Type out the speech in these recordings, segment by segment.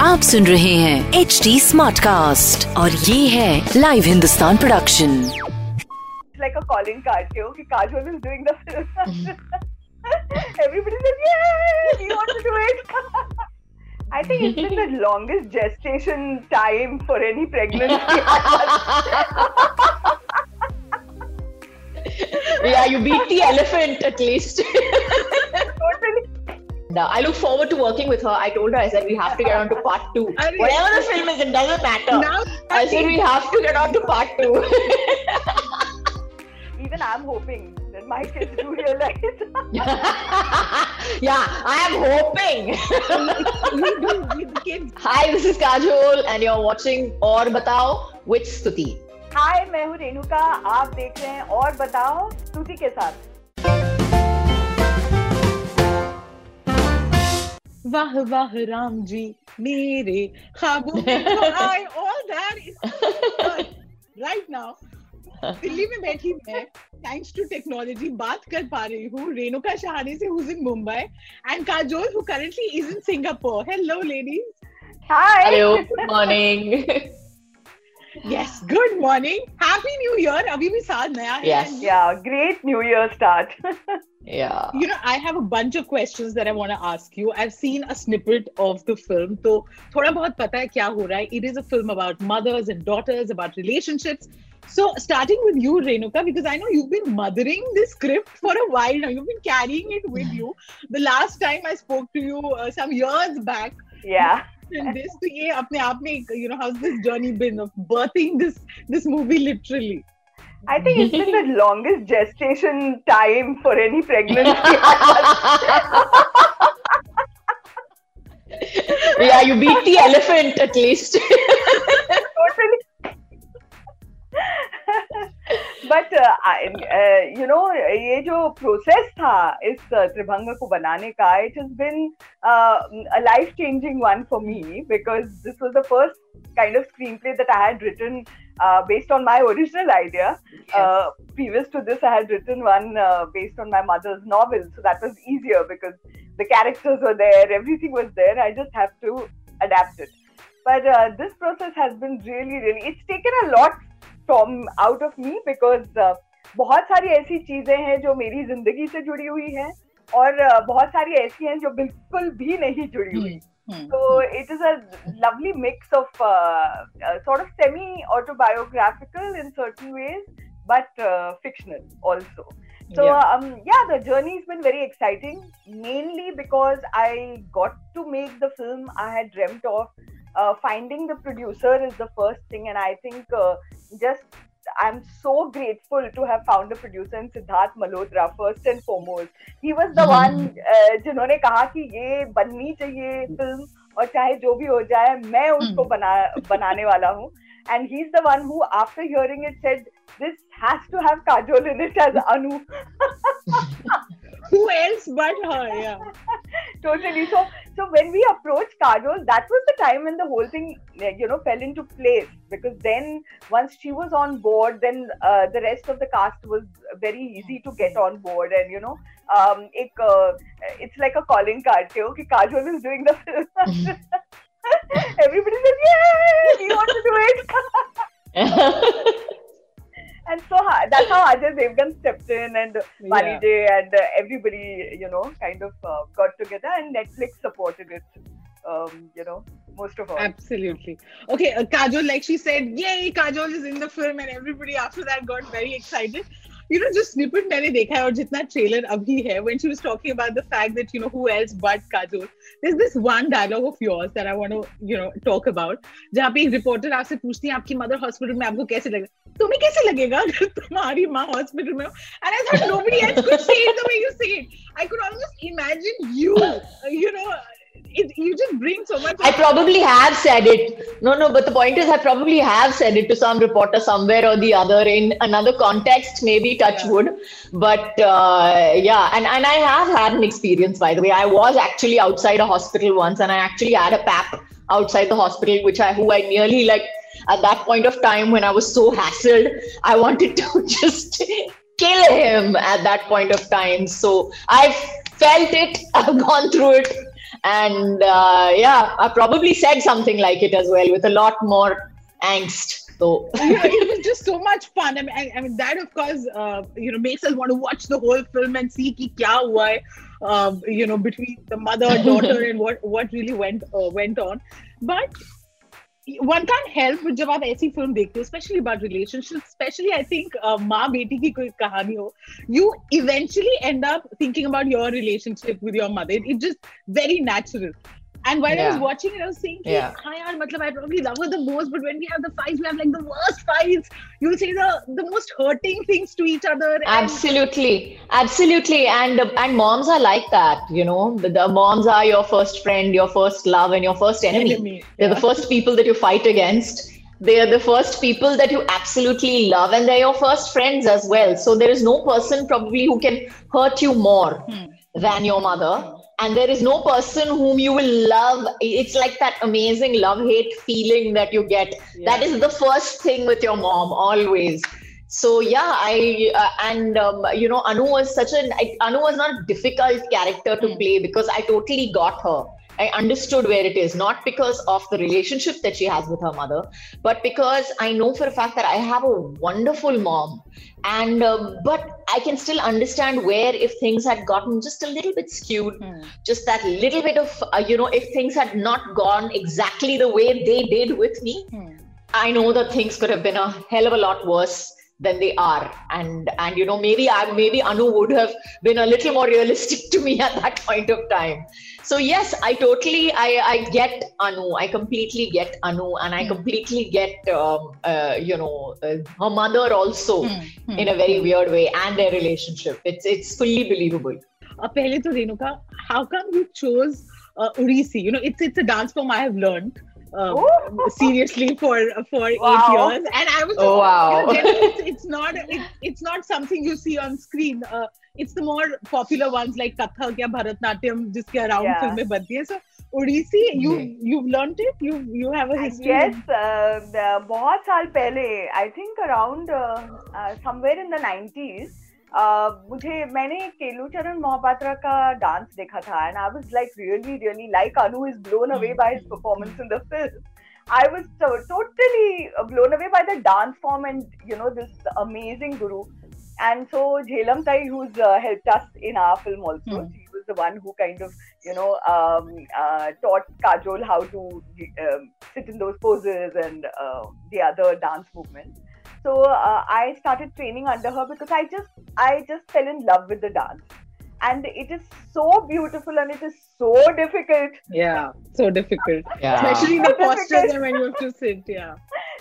आप सुन रहे हैं एच डी स्मार्ट कास्ट और ये है live Hindustan production like a calling card के कि Kajol is doing the everybody said ये we want to do it I think it's been the longest gestation time for any pregnancy. yeah, you beat the elephant at least. totally. now, I look forward to working with her. I told her, I said, we have to get on to part two. Arre. Whatever the film is, it doesn't matter. Now, I said, we have to get on to part two. Even I'm hoping that my kids do realize. yeah, I am hoping. we do with the kids. Hi, this is Kajol, and you're watching Aur Batao with Stuti. Hi मैं हूँ रेणुका। आप देख रहे हैं और बताओ स्तुति के साथ। वाह वाह राम जी मेरे तो राइट नाउ दिल्ली में बैठी मैं थैंक्स टू टेक्नोलॉजी बात कर पा रही हूँ रेणुका शाहने से who's in Mumbai and Kajol who currently is in Singapore hello ladies hi good morning yes good morning. Happy new year. abhi bhi saal naya yes. Yeah great new year start. Yeah. You know i have a bunch of questions that i want to ask you. I've seen a snippet of the film so thoda bahut pata hai kya ho raha hai it is a film about mothers and daughters about relationships. So starting with you renuka because i know you've been mothering this script for a while now. You've been carrying it with you. The last time i spoke to you uh, some years back yeah and this to ye apne aap mein, you know how's this journey been of birthing this this movie literally I think it's been the longest gestation time for any pregnancy. yeah, you beat the elephant at least. But you know ये जो process था इस uh, त्रिभंग को बनाने का it has been a life changing one for me because this was the first kind of screenplay that I had written uh, based on my original idea. Uh, previous to this, I had written one uh, based on my mother's novel, so that was easier because the characters were there, everything was there. I just have to adapt it. But uh, this process has been really, really. It's taken a lot from out of me because uh, बहुत सारी ऐसी चीज़ें हैं जो मेरी ज़िंदगी से जुड़ी हुई हैं और uh, बहुत सारी ऐसी हैं जो बिल्कुल भी नहीं जुड़ी हुई So it is a lovely mix of uh, uh, sort of semi-autobiographical in certain ways, but uh, fictional also. So Yeah. um, yeah, the journey has been very exciting. Mainly because I got to make the film I had dreamt of. Uh, finding the producer is the first thing, and I think uh, just I'm so grateful to have found a producer in Siddharth Malhotra first and foremost. He was the one uh, जिन्होंने कहा कि ये बननी चाहिए film और चाहे जो भी हो जाए मैं उसको बना बनाने वाला हूँ and he's the one who after hearing it said this has to have Kajol in it as Anu Who else but her? Yeah. totally so so when we approached Kajol that was the time when the whole thing you know fell into place because then once she was on board then uh, the rest of the cast was very easy to get on board and you know um uh, it's like a calling card you कि Kajol is doing the film everybody says yay we want to do it and so ha- that's how Ajay Devgan stepped in and Mali Yeah. J and uh, everybody, you know, kind of uh, got together and Netflix supported it, um, you know, most of all. Absolutely. Okay, uh, Kajol, like she said, yay, Kajol is in the film, and everybody after that got very excited. You know, just snippet मैंने देखा है और जितना trailer अभी है when she was talking about the fact that you know who else but Kajol. There's this one dialogue of yours that I want to you know talk about. जहाँ पे एक reporter आपसे पूछती है आपकी mother hospital में आपको कैसे लगा? तुम्हें कैसे लगेगा अगर तुम्हारी माँ हॉस्पिटल में हो and I thought nobody else could say it the way you say it I could almost imagine you you know it, you just bring so much I probably have said it. No, no, but the point is, I probably have said it to some reporter somewhere or the other in another context, maybe touch Yeah. wood. But uh, yeah, and, and I have had an experience, by the way. I was actually outside a hospital once, and I actually had a pap outside the hospital, which I who I nearly like at that point of time when I was so hassled, I wanted to just kill him at that point of time. So I've felt it, I've gone through it, and uh, yeah, I probably said something like it as well with a lot more angst. So know, it was just so much fun. I mean, I, I mean that of course, uh, you know, makes us want to watch the whole film and see ki kya hua hai, um, you know, between the mother, daughter, and what what really went uh, went on. But one can help जब आप ऐसी film देखते हो specially about relationship specially I think माँ बेटी की कोई कहानी हो you eventually end up thinking about your relationship with your mother it just very natural And while yeah. I was watching it, I was saying, yeah. yaar, matlab, I probably love her the most, but when we have the fights, we have like the worst fights. You'll say the, the most hurting things to each other. And- absolutely. Absolutely. And and moms are like that, you know. The, the, moms are your first friend, your first love, and your first enemy. enemy. They're yeah. the first people that you fight against. They are the first people that you absolutely love, and they're your first friends as well. So there is no person probably who can hurt you more hmm. than your mother and there is no person whom you will love. It's like that amazing love hate feeling that you get. That is the first thing with your mom, always. So yeah, I uh, and um, you know Anu was such an I, Anu was not a difficult character to Hmm. play because I totally got her. I understood where it is, not because of the relationship that she has with her mother, but because I know for a fact that I have a wonderful mom, and um, but I can still understand where if things had gotten just a little bit skewed, Hmm. just that little bit of uh, you know if things had not gone exactly the way they did with me, Hmm. I know that things could have been a hell of a lot worse than they are. And and you know maybe i maybe anu would have been a little more realistic to me at that point of time. So yes i totally i i get anu. I completely get anu. And i hmm. completely get um, uh, you know uh, her mother also mm-hmm. in a very weird way and their relationship. It's it's fully believable. Uh, pehle to renuka how come you chose uh, Odissi you know it's it's a dance form i have learned um, Oh. seriously for for eight Wow. years and I was Oh, wow. you know, generally it's, it's not it, it's not something you see on screen uh, it's the more popular ones like Kathak या Bharatnatyam जिसके around Yeah. फिल्में बनती है so Odissi you ji. you've learnt it you you have a history yes uh, the- बहुत साल पहले I think around uh, uh, somewhere in the 90s मुझे मैंने केलुचरण मोहपात्रा का डांस देखा था and I was like really really like Anu is blown away by his performance in the film I was totally blown away by the dance form and you know this amazing guru and so Jhelum tai who helped us in our film also she was the one who kind of you know taught Kajol how to sit in those poses and the other dance movements so uh, I started training under her because I just I just fell in love with the dance. And it is so beautiful and it is so difficult. Yeah so difficult. Yeah. Especially the Difficult. postures and when you have to sit yeah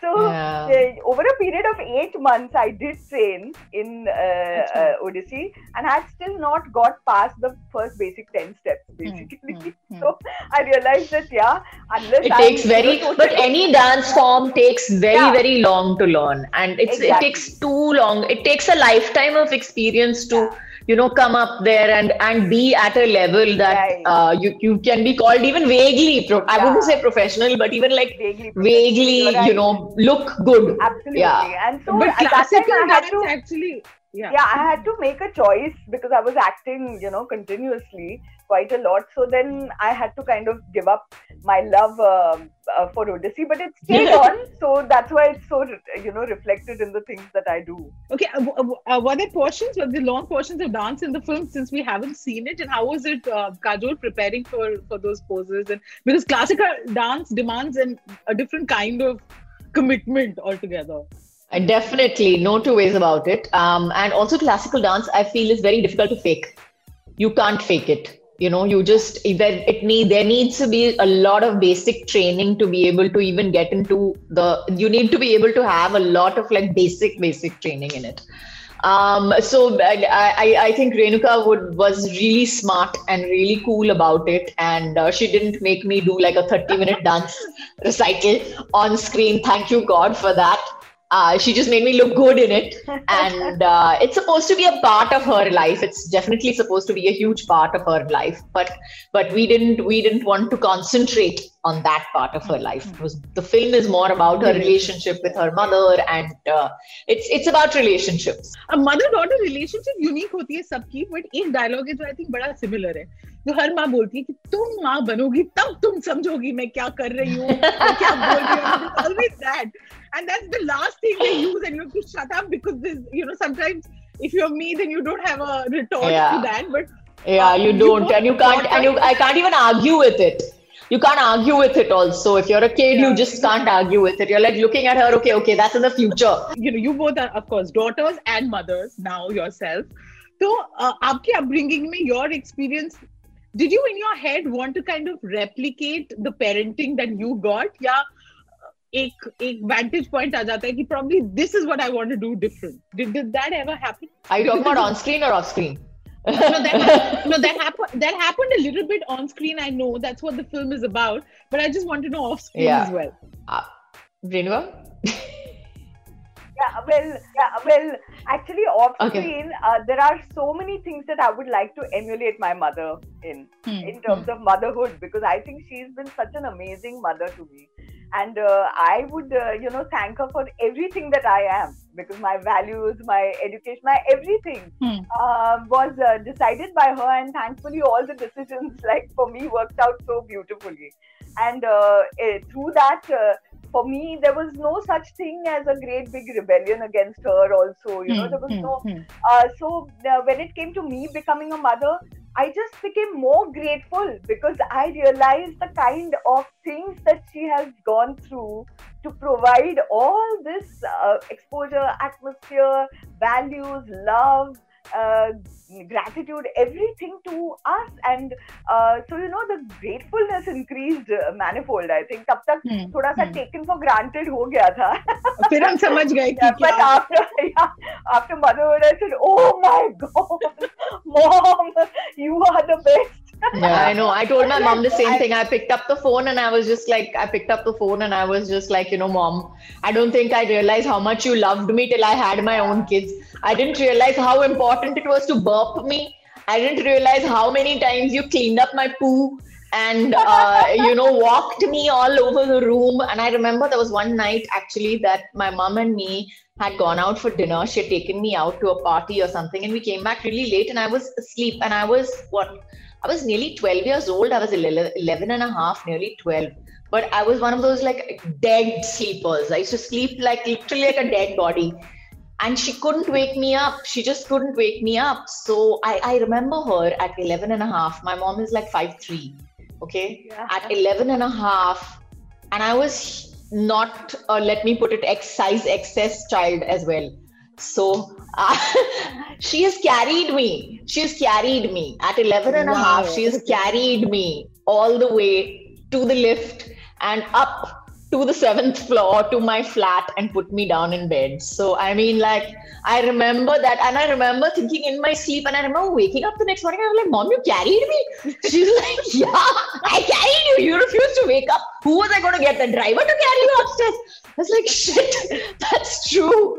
so Yeah. uh, over a period of eight months, I did train in uh, uh, Odissi, and I had still not got past the first basic ten steps. Basically, hmm, hmm. so I realized that yeah, unless it I'm, takes very but any dance form takes very Yeah. very long to learn and it's it takes too long it takes a lifetime of experience to Yeah. You know come up there and and be at a level that Right. uh, you you can be called even vaguely pro- i wouldn't say professional but even like vaguely, vaguely You're you know look good absolutely. Yeah. And so but at that time classical I had dance to actually yeah yeah i had to make a choice because i was acting you know continuously quite a lot. So then i had to kind of give up my love um uh, for Odissi but it stayed on. So that's why it's so you know reflected in the things that i do. Okay, uh, w- uh, were there portions, were there long portions of dance in the film since we haven't seen it? And how was it, uh, Kajol, preparing for for those poses? And because classical dance demands an, a different kind of commitment altogether. Uh, definitely no two ways about it. Um, and also classical dance i feel is very difficult to fake. You can't fake it you know you just there it need there needs to be a lot of basic training to be able to even get into the you need to be able to have a lot of like basic basic training in it um, so I, I, I think Renuka would was really smart and really cool about it, and uh, she didn't make me do like a thirty minute dance recital on screen. Thank you God for that. Uh, she just made me look good in it. And uh, it's supposed to be a part of her life. It's definitely supposed to be a huge part of her life. But but we didn't we didn't want to concentrate on that part of her life it was the film is more about her relationship with her mother and uh, it's it's about relationships a mother daughter relationship unique होती है सबकी but एक dialogue है जो I think बड़ा similar है जो हर माँ बोलती है कि तुम माँ बनोगी तब तुम समझोगी मैं क्या कर रही हूँ क्या बोल रही हूँ always that and that's the last thing they use and you have to shut up because this you know sometimes if you're me then you don't have a retort yeah. to that but yeah you don't and you can't and you i can't even argue with it you can't argue with it also if you're a kid yeah. you just can't argue with it you're like looking at her okay okay that's in the future you know you both are of course daughters and mothers now yourself so uh, आपके upbringing में your experience did you in your head want to kind of replicate the parenting that you got yeah एक एक vantage point आ जाता है कि probably this is what I want to do different. Did, did that ever happen? Are you talking about on screen or off screen? No, that, no, that happened. That happened a little bit on screen. I know that's what the film is about, but I just want to know off screen yeah. as well. Uh, yeah, well, yeah, well, actually, off screen, okay. uh, there are so many things that I would like to emulate my mother in, hmm. in terms hmm. of motherhood, because I think she's been such an amazing mother to me and uh, i would uh, you know thank her for everything that i am because my values my education my everything hmm. uh, was uh, decided by her and thankfully all the decisions like for me worked out so beautifully and uh, eh, through that uh, for me there was no such thing as a great big rebellion against her also you know hmm, there was hmm, no hmm. so when it came to me becoming a mother I just became more grateful because I realized the kind of things that she has gone through to provide all this uh, exposure, atmosphere, values, love, uh, gratitude, everything to us. And uh, so, you know, the gratefulness increased uh, manifold. I think तब तक hmm. थोड़ा सा hmm. taken for granted हो गया था. फिर हम समझ गए कि But after yeah, after motherhood, I said, oh my god, mom, you are the best. yeah, I know. I told my mom the same thing. I picked up the phone and I was just like, I picked up the phone and I was just like, you know, mom, I don't think I realized how much you loved me till I had my own kids. I didn't realize how important it was to burp me. I didn't realize how many times you cleaned up my poo and uh, you know walked me all over the room. And I remember there was one night actually that my mom and me had gone out for dinner. She had taken me out to a party or something, and we came back really late. And I was asleep, and I was what I was nearly 12 years old. I was 11 and a half, nearly 12 but I was one of those like dead sleepers. I used to sleep like literally like a dead body. And she couldn't wake me up. She just couldn't wake me up. So i, I remember her at 11 and a half. My mom is like 5'3 okay? Yeah. at 11 and a half. And i was not uh, let me put it x size excess child as well. So uh, she has carried me she has carried me at 11 and wow. a half she has carried me all the way to the lift and up to the seventh floor to my flat and put me down in bed. So, I mean, like, I remember that. And I remember thinking in my sleep, and I remember waking up the next morning. I was like, Mom, you carried me? She's like, Yeah, I carried you. You refused to wake up. Who was I going to get? The driver to carry you upstairs? I was like, Shit, that's true.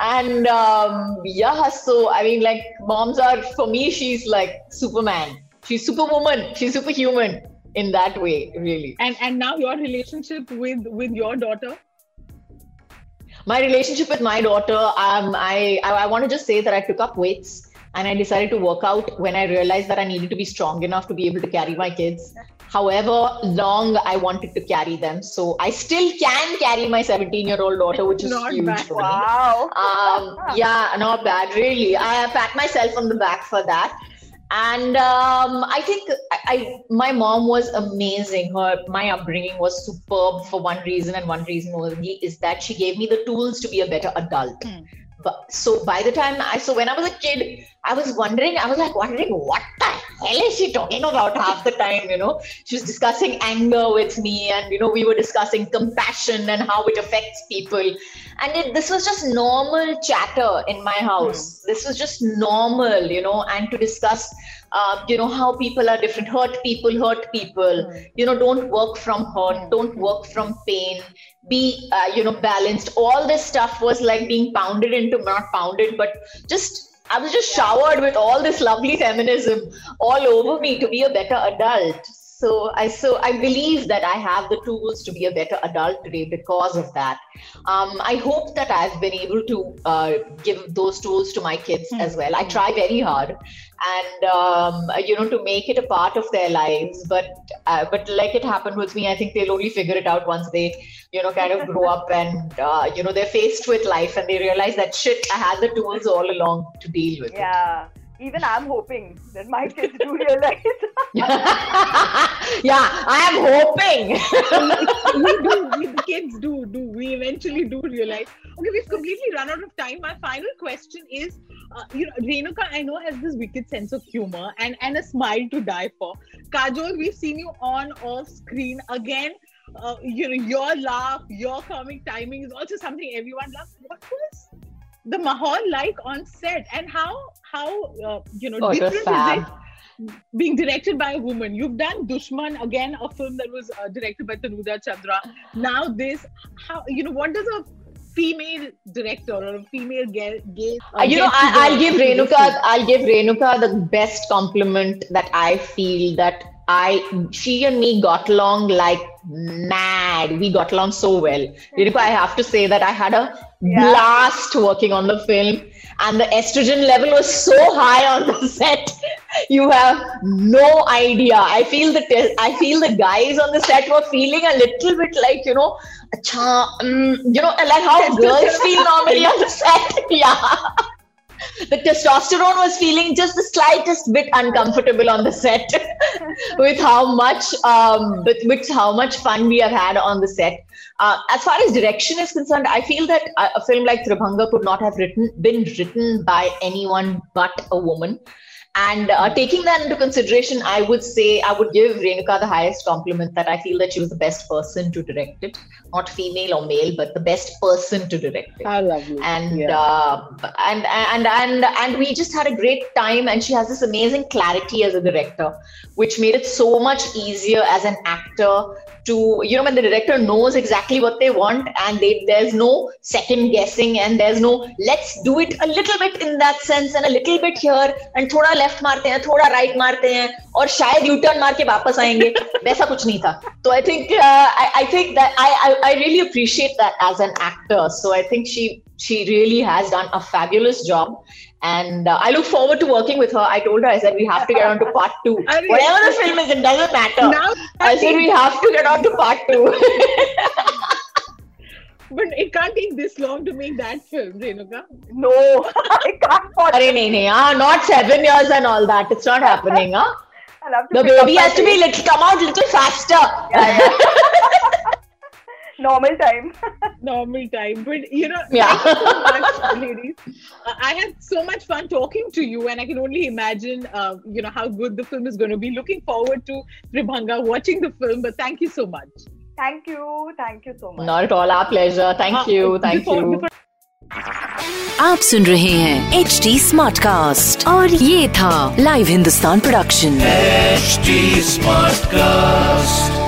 And um, yeah, so I mean, like, moms are, for me, she's like Superman. She's superwoman. She's superhuman in that way really and and now your relationship with with your daughter my relationship with my daughter um i i, I want to just say that i took up weights and i decided to work out when i realized that i needed to be strong enough to be able to carry my kids however long i wanted to carry them so i still can carry my 17 year old daughter which is not huge bad. wow um, yeah not bad really i pat myself on the back for that and um, I think I, I, my mom was amazing. Her my upbringing was superb for one reason, and one reason only is that she gave me the tools to be a better adult. Mm. But so by the time I so when I was a kid, I was wondering, I was like wondering what the hell is she talking about half the time? You know, she was discussing anger with me, and you know, we were discussing compassion and how it affects people. And it, this was just normal chatter in my house. Mm. This was just normal, you know, and to discuss uh, you know how people are different hurt people hurt people mm. you know don't work from hurt mm. don't work from pain be uh, you know balanced all this stuff was like being pounded into not pounded but just I was just showered with all this lovely feminism all over me to be a better adult. So I so I believe that I have the tools to be a better adult today because of that. Um, I hope that I've been able to uh, give those tools to my kids mm-hmm. as well. I try very hard, and um, you know to make it a part of their lives. But uh, but like it happened with me, I think they'll only figure it out once they you know kind of grow up and uh, you know they're faced with life and they realize that shit I had the tools all along to deal with yeah. it even I'm hoping that my kids do realize. yeah, I am hoping. we do. We, the kids do. Do we eventually do realize? Okay, we've completely run out of time. My final question is, uh, you know, Renuka, I know has this wicked sense of humor and and a smile to die for. Kajol, we've seen you on off screen again. Uh, you know, your laugh, your comic timing is also something everyone loves. What was the mahal like on set, and how how uh, you know oh, different is it? being directed by a woman. You've done Dushman again, a film that was uh, directed by Tanuja Chandra. Now this, how you know what does a female director or a female gay, gay uh, you know I, will give Renuka I'll give Renuka the best compliment that I feel that I she and me got along like mad. We got along so well. Renuka, I have to say that I had a yeah. blast working on the film and the estrogen level was so high on the set you have no idea i feel the te- i feel the guys on the set were feeling a little bit like you know um, you know like how girls feel normally on the set yeah the testosterone was feeling just the slightest bit uncomfortable on the set with how much um, with, with how much fun we have had on the set uh, as far as direction is concerned, I feel that a film like Tribhanga could not have written been written by anyone but a woman. And uh, taking that into consideration, I would say I would give Renuka the highest compliment that I feel that she was the best person to direct it, not female or male, but the best person to direct it. I love you. And yeah. uh, and and and and we just had a great time. And she has this amazing clarity as a director, which made it so much easier as an actor to you know when the director knows exactly what they want and they, there's no second guessing and there's no let's do it a little bit in that sense and a little bit here and thoda left मारते हैं थोड़ा right right मारते हैं और शायद U turn मार के वापस आएंगे वैसा कुछ नहीं था तो I think I think that I I really appreciate that as an actor so I think she she really has done a fabulous job and uh, I look forward to working with her. I told her, I said, we have to get on to part two. Whatever the film is, it doesn't matter. Now, I said, we have to get on to part two. but it can't take this long to make that film, Renuka. No, I can't. Arre, nahi, nahi, huh? Not seven years and all that. It's not happening, huh? The baby has to be little, come out little faster. Yeah, yeah normal time. Normal time. But you know yeah. so much, ladies. Uh, I had so much fun talking to you and i can only imagine uh, you know how good the film is going to be. Looking forward to Tribhanga watching the film but thank you so much. Thank you. Thank you so much. Not at all our pleasure. Thank uh, you. thank before, you. before... आप सुन रहे हैं H D smart cast और ये था live Hindustan production H smart cast